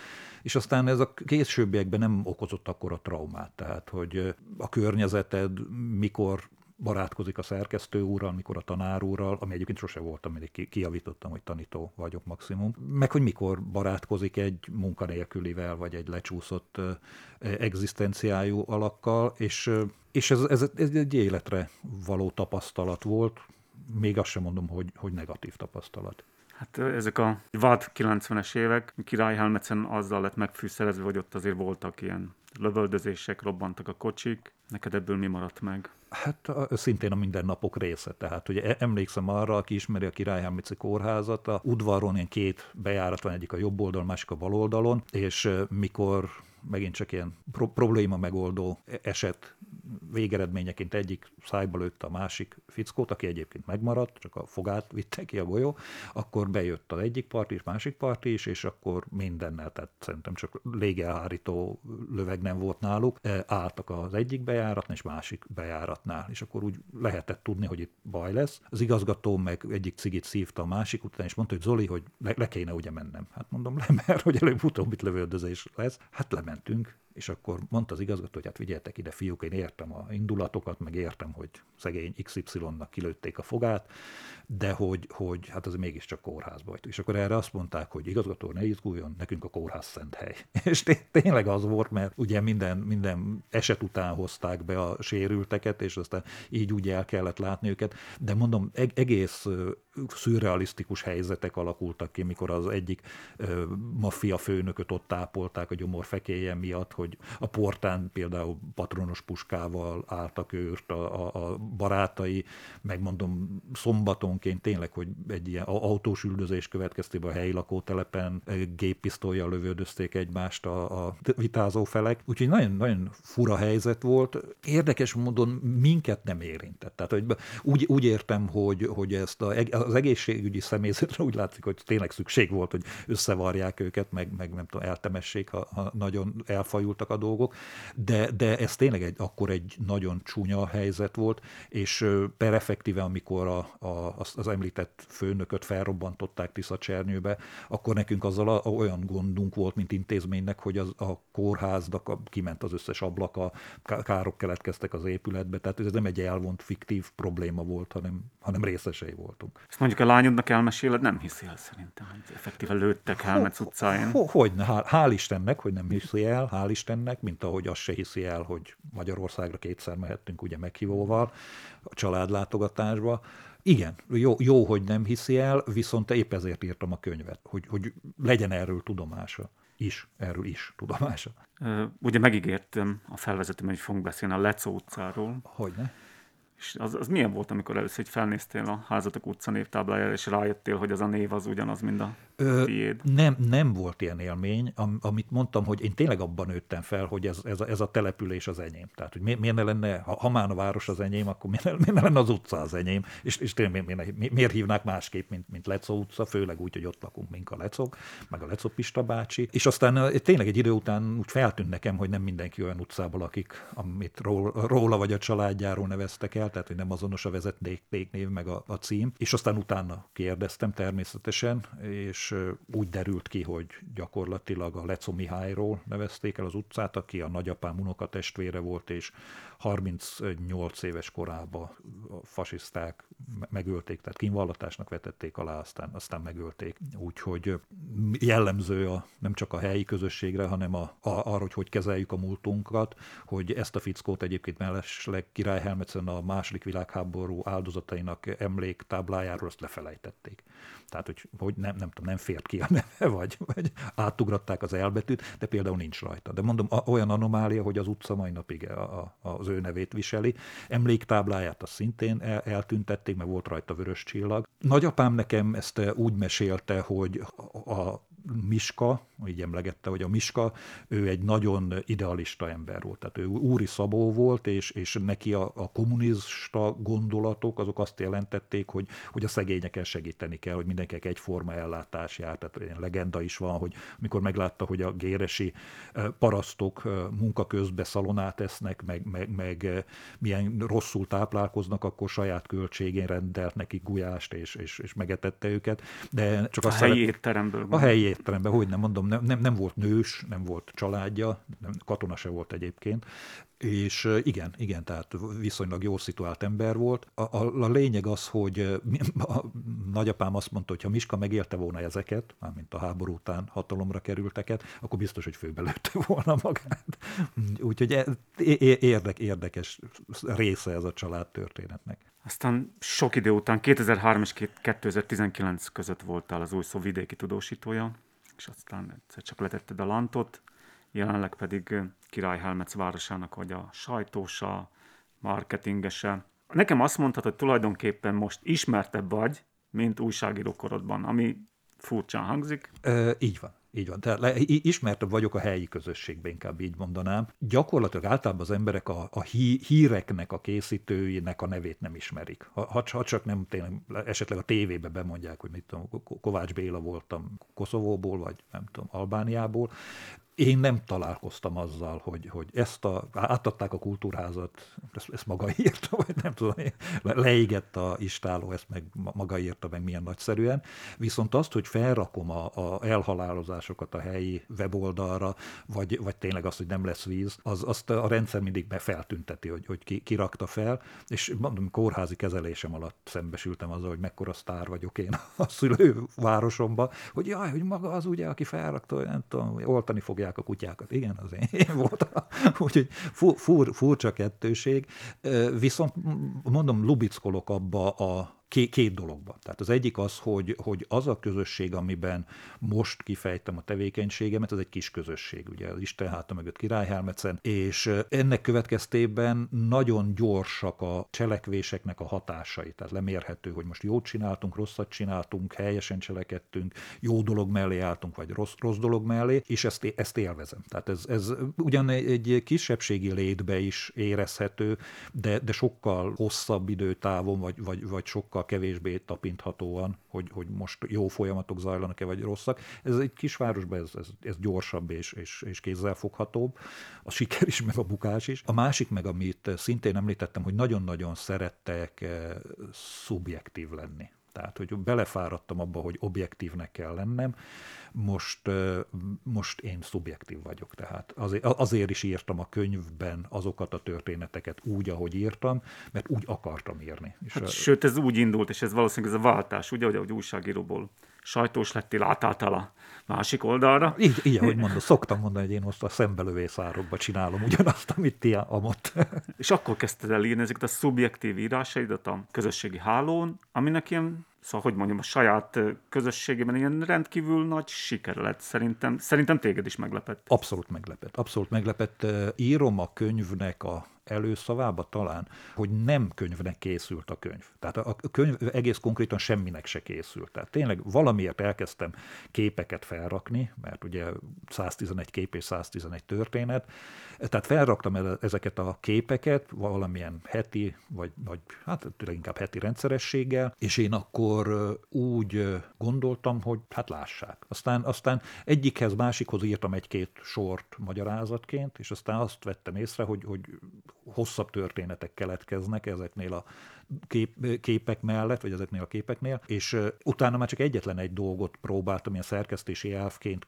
és aztán ez a későbbiekben nem okozott akkor a traumát, tehát hogy a környezeted mikor barátkozik a szerkesztő úrral, mikor a tanár úrral, ami egyébként sose voltam, mindig kijavítottam, hogy tanító vagyok maximum, meg hogy mikor barátkozik egy munkanélkülivel, vagy egy lecsúszott egzisztenciájú alakkal, és, és ez, ez, ez egy életre való tapasztalat volt, még azt sem mondom, hogy, hogy negatív tapasztalat. Hát ezek a vad 90-es évek, Király Helmetszen azzal lett megfűszerezve, hogy ott azért voltak ilyen lövöldözések, robbantak a kocsik. Neked ebből mi maradt meg? Hát szintén a mindennapok része. Tehát ugye emlékszem arra, aki ismeri a Királyhámici kórházat, a udvaron ilyen két bejárat van, egyik a jobb oldalon, másik a bal oldalon, és mikor megint csak ilyen pro- probléma megoldó eset végeredményeként egyik szájba lőtte a másik fickót, aki egyébként megmaradt, csak a fogát vitte ki a golyó, akkor bejött az egyik part is, másik part is, és akkor mindennel, tehát szerintem csak légelhárító löveg nem volt náluk, e, álltak az egyik bejáratnál és másik bejáratnál, és akkor úgy lehetett tudni, hogy itt baj lesz. Az igazgató meg egyik cigit szívta a másik után, és mondta, hogy Zoli, hogy le, le kéne ugye mennem. Hát mondom, le, mert hogy előbb-utóbb itt lövöldözés lesz. Hát lementünk, és akkor mondta az igazgató, hogy hát vigyeltek ide, fiúk, én értem a indulatokat, meg értem, hogy szegény XY-nak kilőtték a fogát, de hogy, hogy hát az mégiscsak kórházba vagy. És akkor erre azt mondták, hogy igazgató, ne izguljon, nekünk a kórház szent hely. És tényleg az volt, mert ugye minden, minden eset után hozták be a sérülteket, és aztán így úgy el kellett látni őket. De mondom, egész szürrealisztikus helyzetek alakultak ki, mikor az egyik maffia főnököt ott tápolták a gyomor fekéje miatt, hogy a portán például patronos puskával álltak őrt a, a, a barátai, megmondom szombatonként tényleg, hogy egy ilyen autós üldözés következtében a helyi lakótelepen géppisztolyjal lövöldözték egymást a, a vitázó felek. Úgyhogy nagyon, nagyon fura helyzet volt. Érdekes módon minket nem érintett. Tehát hogy úgy, úgy értem, hogy, hogy ezt a, az egészségügyi személyzetre úgy látszik, hogy tényleg szükség volt, hogy összevarják őket, meg, meg nem tudom, eltemessék, ha, ha nagyon elfajultak a dolgok, de, de ez tényleg egy, akkor egy nagyon csúnya helyzet volt, és per effektíve, amikor a, a, az említett főnököt felrobbantották Csernyőbe, akkor nekünk azzal a, a, olyan gondunk volt, mint intézménynek, hogy az, a kórháznak a, kiment az összes ablaka, károk keletkeztek az épületbe, tehát ez nem egy elvont fiktív probléma volt, hanem, hanem részesei voltunk. Ezt mondjuk a lányodnak elmeséled, nem hiszi el szerintem, hogy effektíve lőttek Helmec utcáin. Ho, hogy hál, hál' Istennek, hogy nem hiszi el, hál' Istennek, mint ahogy azt se hiszi el, hogy Magyarországra kétszer mehettünk ugye meghívóval a családlátogatásba. Igen, jó, jó, hogy nem hiszi el, viszont épp ezért írtam a könyvet, hogy, hogy legyen erről tudomása is, erről is tudomása. Ugye megígértem a felvezetőm, hogy fogunk beszélni a Lecó utcáról. Hogyne. És az, az milyen volt, amikor először felnéztél a házatok utca névtáblájára, és rájöttél, hogy az a név az ugyanaz, mint a Ö, tiéd? Nem, nem volt ilyen élmény, am, amit mondtam, hogy én tényleg abban nőttem fel, hogy ez, ez, a, ez a település az enyém. Tehát, hogy mi, miért ne lenne, ha, ha már a város az enyém, akkor miért ne, miért ne lenne az utca az enyém, és, és tényleg miért, miért, miért hívnák másképp, mint, mint Lecó utca, főleg úgy, hogy ott lakunk, mink a Lecok, meg a Lecó Pista bácsi. És aztán tényleg egy idő után úgy feltűnt nekem, hogy nem mindenki olyan utcából lakik, amit róla, róla vagy a családjáról neveztek el, tehát hogy nem azonos a vezetéknév meg a, a cím. És aztán utána kérdeztem természetesen, és úgy derült ki, hogy gyakorlatilag a Leco Mihályról nevezték el az utcát, aki a nagyapám unokatestvére volt, és 38 éves korában a fasiszták megölték, tehát kínvallatásnak vetették alá, aztán, aztán megölték. Úgyhogy jellemző a, nem csak a helyi közösségre, hanem a, a, arra, hogy hogy kezeljük a múltunkat, hogy ezt a fickót egyébként mellesleg Király Helmetsen a második világháború áldozatainak emléktáblájáról azt lefelejtették. Tehát, hogy, hogy nem, nem tudom, nem fért ki a neve, vagy, vagy átugratták az elbetűt, de például nincs rajta. De mondom, olyan anomália, hogy az utca mai napig a, a, az ő nevét viseli. Emléktábláját azt szintén el, eltüntették, mert volt rajta vörös csillag. Nagyapám nekem ezt úgy mesélte, hogy a Miska, így emlegette, hogy a Miska, ő egy nagyon idealista ember volt. Tehát ő úri szabó volt, és, és neki a, a kommunista gondolatok azok azt jelentették, hogy, hogy a szegényeken segíteni kell, hogy mindenkinek egyforma ellátás jár. Tehát ilyen legenda is van, hogy amikor meglátta, hogy a géresi parasztok munka közben szalonát esznek, meg, meg, meg milyen rosszul táplálkoznak, akkor saját költségén rendelt nekik gulyást, és, és, és megetette őket. De csak a helyi szeret... étteremből. A helyi étteremben, hogy nem mondom, nem, nem, nem volt nős, nem volt családja, nem, katona se volt egyébként, és igen, igen, tehát viszonylag jó szituált ember volt. A, a, a lényeg az, hogy a nagyapám azt mondta, hogy ha Miska megélte volna ezeket, mármint a háború után hatalomra kerülteket, akkor biztos, hogy főbelőtte volna magát. Úgyhogy e, érdek, érdekes része ez a család történetnek. Aztán sok idő után, 2003 és 2019 között voltál az új szó vidéki tudósítója, és aztán egyszer csak letetted a lantot, jelenleg pedig Király Helmec városának vagy a sajtósa, marketingese. Nekem azt mondhatod, hogy tulajdonképpen most ismertebb vagy, mint újságíró korodban, ami furcsán hangzik. Ö, így van. Így van. Tehát ismertebb vagyok a helyi közösségben, inkább így mondanám. Gyakorlatilag általában az emberek a, a hí, híreknek a készítőinek a nevét nem ismerik. Ha, ha csak nem tényleg esetleg a tévébe bemondják, hogy mit tudom, Kovács Béla voltam Koszovóból, vagy nem tudom, Albániából, én nem találkoztam azzal, hogy, hogy ezt a, átadták a kultúrházat, ezt, ezt maga írta, vagy nem tudom, leégett a istáló, ezt meg maga írta meg milyen nagyszerűen. Viszont azt, hogy felrakom a, a elhalálozásokat a helyi weboldalra, vagy, vagy tényleg azt, hogy nem lesz víz, az, azt a rendszer mindig feltünteti, hogy, hogy ki, ki fel, és mondom, kórházi kezelésem alatt szembesültem azzal, hogy mekkora sztár vagyok én a szülővárosomba, hogy jaj, hogy maga az ugye, aki felrakta, nem tudom, oltani fogja a kutyákat. Igen, az én voltam. Úgyhogy fur, fur, furcsa kettőség. Viszont mondom, lubickolok abba a két, két dologba. Tehát az egyik az, hogy, hogy az a közösség, amiben most kifejtem a tevékenységemet, az egy kis közösség, ugye az Isten háta mögött Királyhelmecen, és ennek következtében nagyon gyorsak a cselekvéseknek a hatásai. Tehát lemérhető, hogy most jót csináltunk, rosszat csináltunk, helyesen cselekedtünk, jó dolog mellé álltunk, vagy rossz, rossz dolog mellé, és ezt, ezt élvezem. Tehát ez, ez ugyan egy kisebbségi létbe is érezhető, de, de sokkal hosszabb időtávon, vagy, vagy, vagy sokkal kevésbé tapinthatóan, hogy, hogy most jó folyamatok zajlanak-e, vagy rosszak. Ez egy kisvárosban ez, ez, ez gyorsabb és, és, és kézzelfoghatóbb, a siker is, meg a bukás is. A másik meg, amit szintén említettem, hogy nagyon-nagyon szerettek eh, szubjektív lenni. Tehát, hogy belefáradtam abba, hogy objektívnek kell lennem, most, most én szubjektív vagyok. Tehát azért, azért is írtam a könyvben azokat a történeteket úgy, ahogy írtam, mert úgy akartam írni. És hát, a... Sőt, ez úgy indult, és ez valószínűleg ez a váltás, ugye, hogy újságíróból sajtós lettél, átálltál a másik oldalra. Így, így ahogy mondom, szoktam mondani, hogy én most a szembelövész árokba csinálom ugyanazt, amit ti amott. És akkor kezdted el írni ezeket a szubjektív írásaidat a közösségi hálón, aminek ilyen szóval, hogy mondjam, a saját közösségében ilyen rendkívül nagy siker lett. Szerintem, szerintem téged is meglepett. Abszolút meglepett. Abszolút meglepett. Írom a könyvnek a előszavába talán, hogy nem könyvnek készült a könyv. Tehát a könyv egész konkrétan semminek se készült. Tehát tényleg valamiért elkezdtem képeket felrakni, mert ugye 111 kép és 111 történet, tehát felraktam ezeket a képeket valamilyen heti, vagy, vagy hát inkább heti rendszerességgel, és én akkor úgy gondoltam, hogy hát lássák. Aztán, aztán egyikhez, másikhoz írtam egy-két sort magyarázatként, és aztán azt vettem észre, hogy, hogy hosszabb történetek keletkeznek ezeknél a kép, képek mellett, vagy ezeknél a képeknél, és utána már csak egyetlen egy dolgot próbáltam ilyen szerkesztési elfként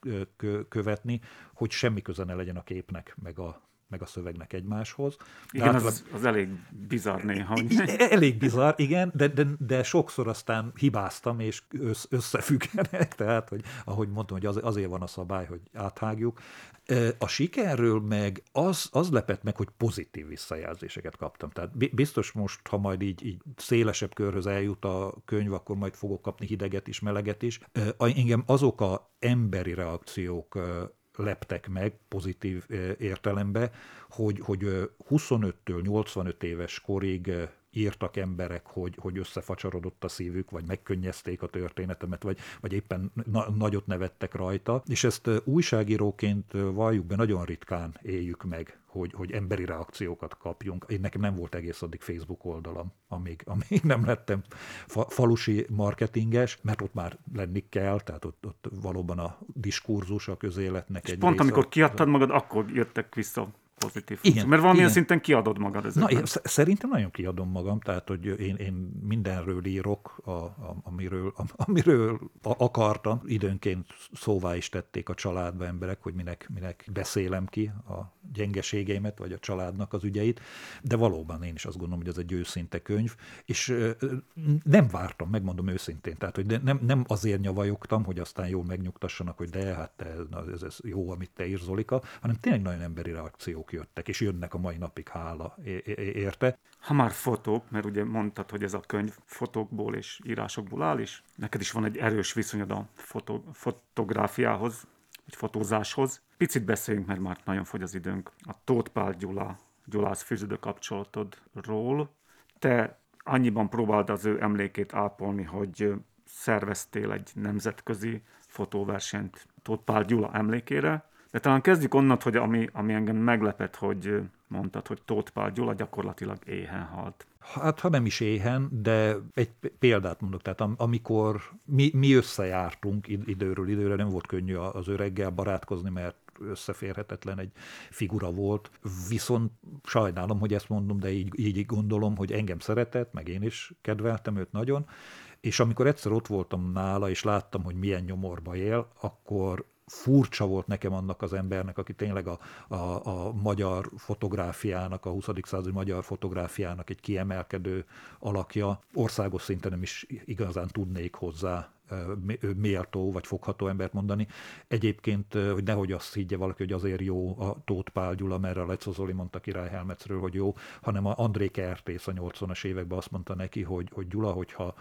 követni, hogy semmi köze ne legyen a képnek, meg a meg a szövegnek egymáshoz. Igen, átlag... az, az elég bizarr néha. E, elég bizarr, igen, de, de, de sokszor aztán hibáztam, és összefüggenek, tehát, hogy ahogy mondtam, hogy az, azért van a szabály, hogy áthágjuk. A sikerről meg az, az lepett meg, hogy pozitív visszajelzéseket kaptam. Tehát biztos most, ha majd így, így szélesebb körhöz eljut a könyv, akkor majd fogok kapni hideget is, meleget is. Engem azok a emberi reakciók leptek meg pozitív értelembe, hogy, hogy 25-től 85 éves korig írtak emberek, hogy, hogy összefacsarodott a szívük, vagy megkönnyezték a történetemet, vagy, vagy éppen na- nagyot nevettek rajta. És ezt újságíróként valljuk be, nagyon ritkán éljük meg, hogy, hogy emberi reakciókat kapjunk. Én nekem nem volt egész addig Facebook oldalam, amíg, amíg nem lettem fa, falusi marketinges, mert ott már lenni kell, tehát ott, ott valóban a diskurzus a közéletnek és egy pont része, amikor kiadtad magad, akkor jöttek vissza pozitív igen, Mert valamilyen igen. szinten kiadod magad ezekben. Na, én szerintem nagyon kiadom magam, tehát hogy én, én mindenről írok, a, a, amiről, a, amiről akartam. Időnként szóvá is tették a családba emberek, hogy minek, minek beszélem ki a gyengeségeimet, vagy a családnak az ügyeit, de valóban én is azt gondolom, hogy ez egy őszinte könyv, és nem vártam, megmondom őszintén, tehát hogy nem, nem azért nyavajogtam, hogy aztán jól megnyugtassanak, hogy de, hát te, ez, ez jó, amit te írsz, Zolika, hanem tényleg nagyon emberi reakciók jöttek, és jönnek a mai napig, hála érte. Ha már fotók, mert ugye mondtad, hogy ez a könyv fotókból és írásokból áll, és neked is van egy erős viszonyod a fotó, fotográfiához, egy fotózáshoz. Picit beszéljünk, mert már nagyon fogy az időnk. A Tóth Pál Gyula, Gyulász fűződő kapcsolatodról. Te annyiban próbáld az ő emlékét ápolni, hogy szerveztél egy nemzetközi fotóversenyt Tóth Pál Gyula emlékére, de talán kezdjük onnan, hogy ami, ami engem meglepett, hogy mondtad, hogy Tóth Pál Gyula gyakorlatilag éhen halt. Hát, ha nem is éhen, de egy példát mondok, tehát amikor mi, mi összejártunk időről időre, nem volt könnyű az öreggel barátkozni, mert összeférhetetlen egy figura volt. Viszont sajnálom, hogy ezt mondom, de így, így gondolom, hogy engem szeretett, meg én is kedveltem őt nagyon, és amikor egyszer ott voltam nála, és láttam, hogy milyen nyomorba él, akkor furcsa volt nekem annak az embernek, aki tényleg a, a, a magyar fotográfiának, a 20. századi magyar fotográfiának egy kiemelkedő alakja. Országos szinten nem is igazán tudnék hozzá méltó vagy fogható embert mondani. Egyébként, hogy nehogy azt higgye valaki, hogy azért jó a Tóth Pál Gyula, mert a Lecó Zoli mondta Király Helmecről, hogy jó, hanem a André Kertész a 80-as években azt mondta neki, hogy, hogy Gyula, hogyha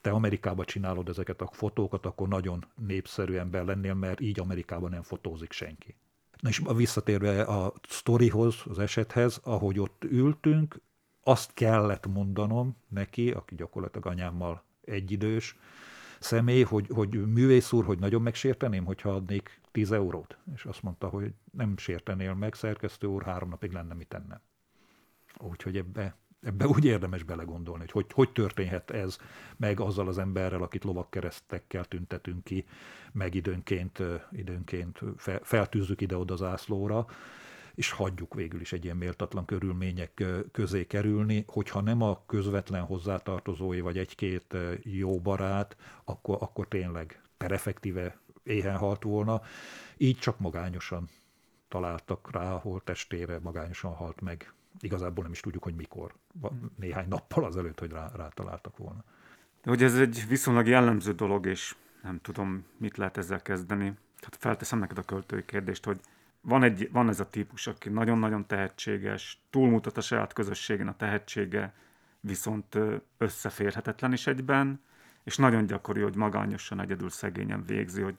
te Amerikában csinálod ezeket a fotókat, akkor nagyon népszerű ember lennél, mert így Amerikában nem fotózik senki. Na és visszatérve a sztorihoz, az esethez, ahogy ott ültünk, azt kellett mondanom neki, aki gyakorlatilag anyámmal egyidős személy, hogy, hogy művész úr, hogy nagyon megsérteném, hogyha adnék 10 eurót. És azt mondta, hogy nem sértenél meg, szerkesztő úr, három napig lenne mit tennem. Úgyhogy ebbe ebbe úgy érdemes belegondolni, hogy, hogy hogy történhet ez meg azzal az emberrel, akit lovakkeresztekkel tüntetünk ki, meg időnként, időnként feltűzzük ide-oda zászlóra, és hagyjuk végül is egy ilyen méltatlan körülmények közé kerülni, hogyha nem a közvetlen hozzátartozói vagy egy-két jó barát, akkor, akkor tényleg perefektíve éhen halt volna. Így csak magányosan találtak rá, hol testére magányosan halt meg igazából nem is tudjuk, hogy mikor. Néhány nappal azelőtt, hogy rá, rátaláltak volna. De hogy ez egy viszonylag jellemző dolog, és nem tudom, mit lehet ezzel kezdeni. Tehát felteszem neked a költői kérdést, hogy van, egy, van ez a típus, aki nagyon-nagyon tehetséges, túlmutat a saját közösségen a tehetsége, viszont összeférhetetlen is egyben, és nagyon gyakori, hogy magányosan, egyedül szegényen végzi, hogy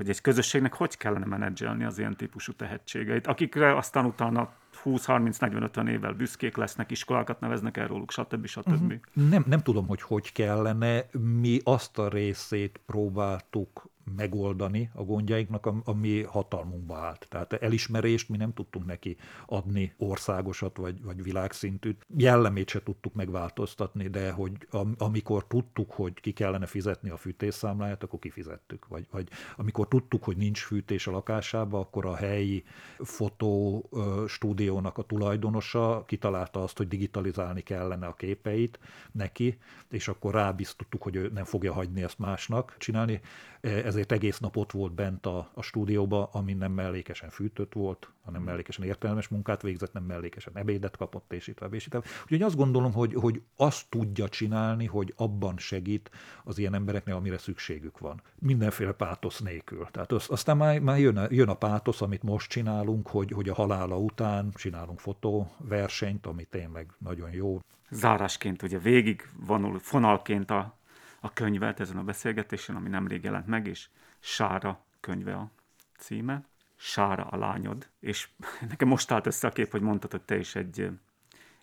hogy egy közösségnek hogy kellene menedzselni az ilyen típusú tehetségeit, akikre aztán utána 20-30-40-50 évvel büszkék lesznek, iskolákat neveznek el róluk, stb. stb. Uh-huh. Nem, nem tudom, hogy hogy kellene. Mi azt a részét próbáltuk megoldani a gondjainknak, ami hatalmunkba állt. Tehát elismerést mi nem tudtunk neki adni országosat vagy, vagy világszintűt. Jellemét se tudtuk megváltoztatni, de hogy amikor tudtuk, hogy ki kellene fizetni a fűtésszámláját, akkor kifizettük. Vagy, vagy amikor tudtuk, hogy nincs fűtés a lakásába, akkor a helyi fotó stúdiónak a tulajdonosa kitalálta azt, hogy digitalizálni kellene a képeit neki, és akkor rábiztottuk, hogy ő nem fogja hagyni ezt másnak csinálni. Ez ezért egész nap ott volt bent a, a stúdióba, ami nem mellékesen fűtött volt, hanem mellékesen értelmes munkát végzett, nem mellékesen ebédet kapott, és itt tovább, és itt. Úgyhogy azt gondolom, hogy, hogy azt tudja csinálni, hogy abban segít az ilyen embereknél, amire szükségük van. Mindenféle pátosz nélkül. Tehát az, aztán már, már jön, a, jön a pátosz, amit most csinálunk, hogy, hogy a halála után csinálunk fotóversenyt, ami tényleg nagyon jó. Zárásként ugye végig vonul fonalként a, a könyvet ezen a beszélgetésen, ami nemrég jelent meg, és Sára könyve a címe. Sára a lányod, és nekem most állt össze a kép, hogy mondtad, hogy te is egy,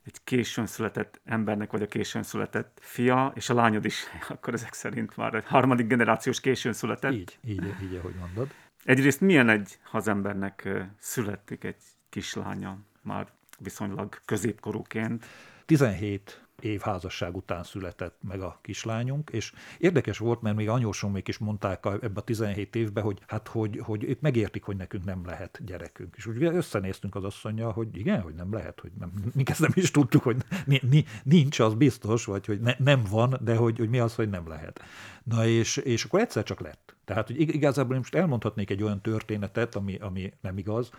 egy későn született embernek vagy a későn született fia, és a lányod is akkor ezek szerint már egy harmadik generációs későn született. Így, így, így ahogy mondod. Egyrészt milyen egy hazembernek születik egy kislánya már viszonylag középkorúként? 17 év házasság után született meg a kislányunk, és érdekes volt, mert még anyósomék is mondták ebbe a 17 évben, hogy hát, hogy, hogy ők megértik, hogy nekünk nem lehet gyerekünk. És úgy összenéztünk az asszonya, hogy igen, hogy nem lehet, hogy nem, mi ezt nem is tudtuk, hogy nincs, az biztos, vagy hogy ne, nem van, de hogy, hogy mi az, hogy nem lehet. Na és, és akkor egyszer csak lett. Tehát, hogy igazából most elmondhatnék egy olyan történetet, ami, ami nem igaz,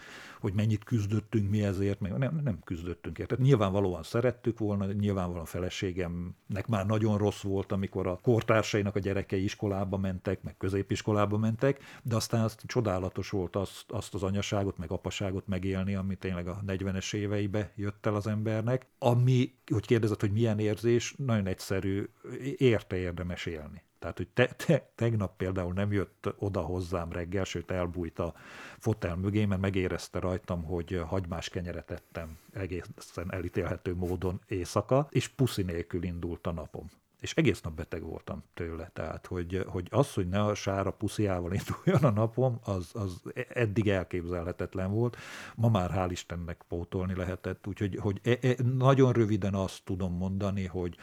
hogy mennyit küzdöttünk mi ezért, meg nem, nem küzdöttünk érte. Nyilvánvalóan szerettük volna, nyilvánvalóan feleségemnek már nagyon rossz volt, amikor a kortársainak a gyerekei iskolába mentek, meg középiskolába mentek, de aztán azt csodálatos volt azt, azt az anyaságot, meg apaságot megélni, ami tényleg a 40-es éveibe jött el az embernek. Ami, hogy kérdezett, hogy milyen érzés, nagyon egyszerű, érte érdemes élni. Tehát, hogy te, te, tegnap például nem jött oda hozzám reggel, sőt elbújt a fotel mögé, mert megérezte rajtam, hogy hagymás kenyeret ettem egészen elítélhető módon éjszaka, és puszi nélkül indult a napom és egész nap beteg voltam tőle. Tehát, hogy, hogy az, hogy ne a sára pusziával induljon a napom, az, az eddig elképzelhetetlen volt. Ma már hál' Istennek pótolni lehetett, úgyhogy hogy e, e, nagyon röviden azt tudom mondani, hogy,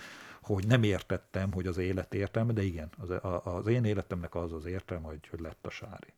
hogy nem értettem, hogy az élet értelme, de igen, az, az én életemnek az az értelme, hogy, hogy lett a sári.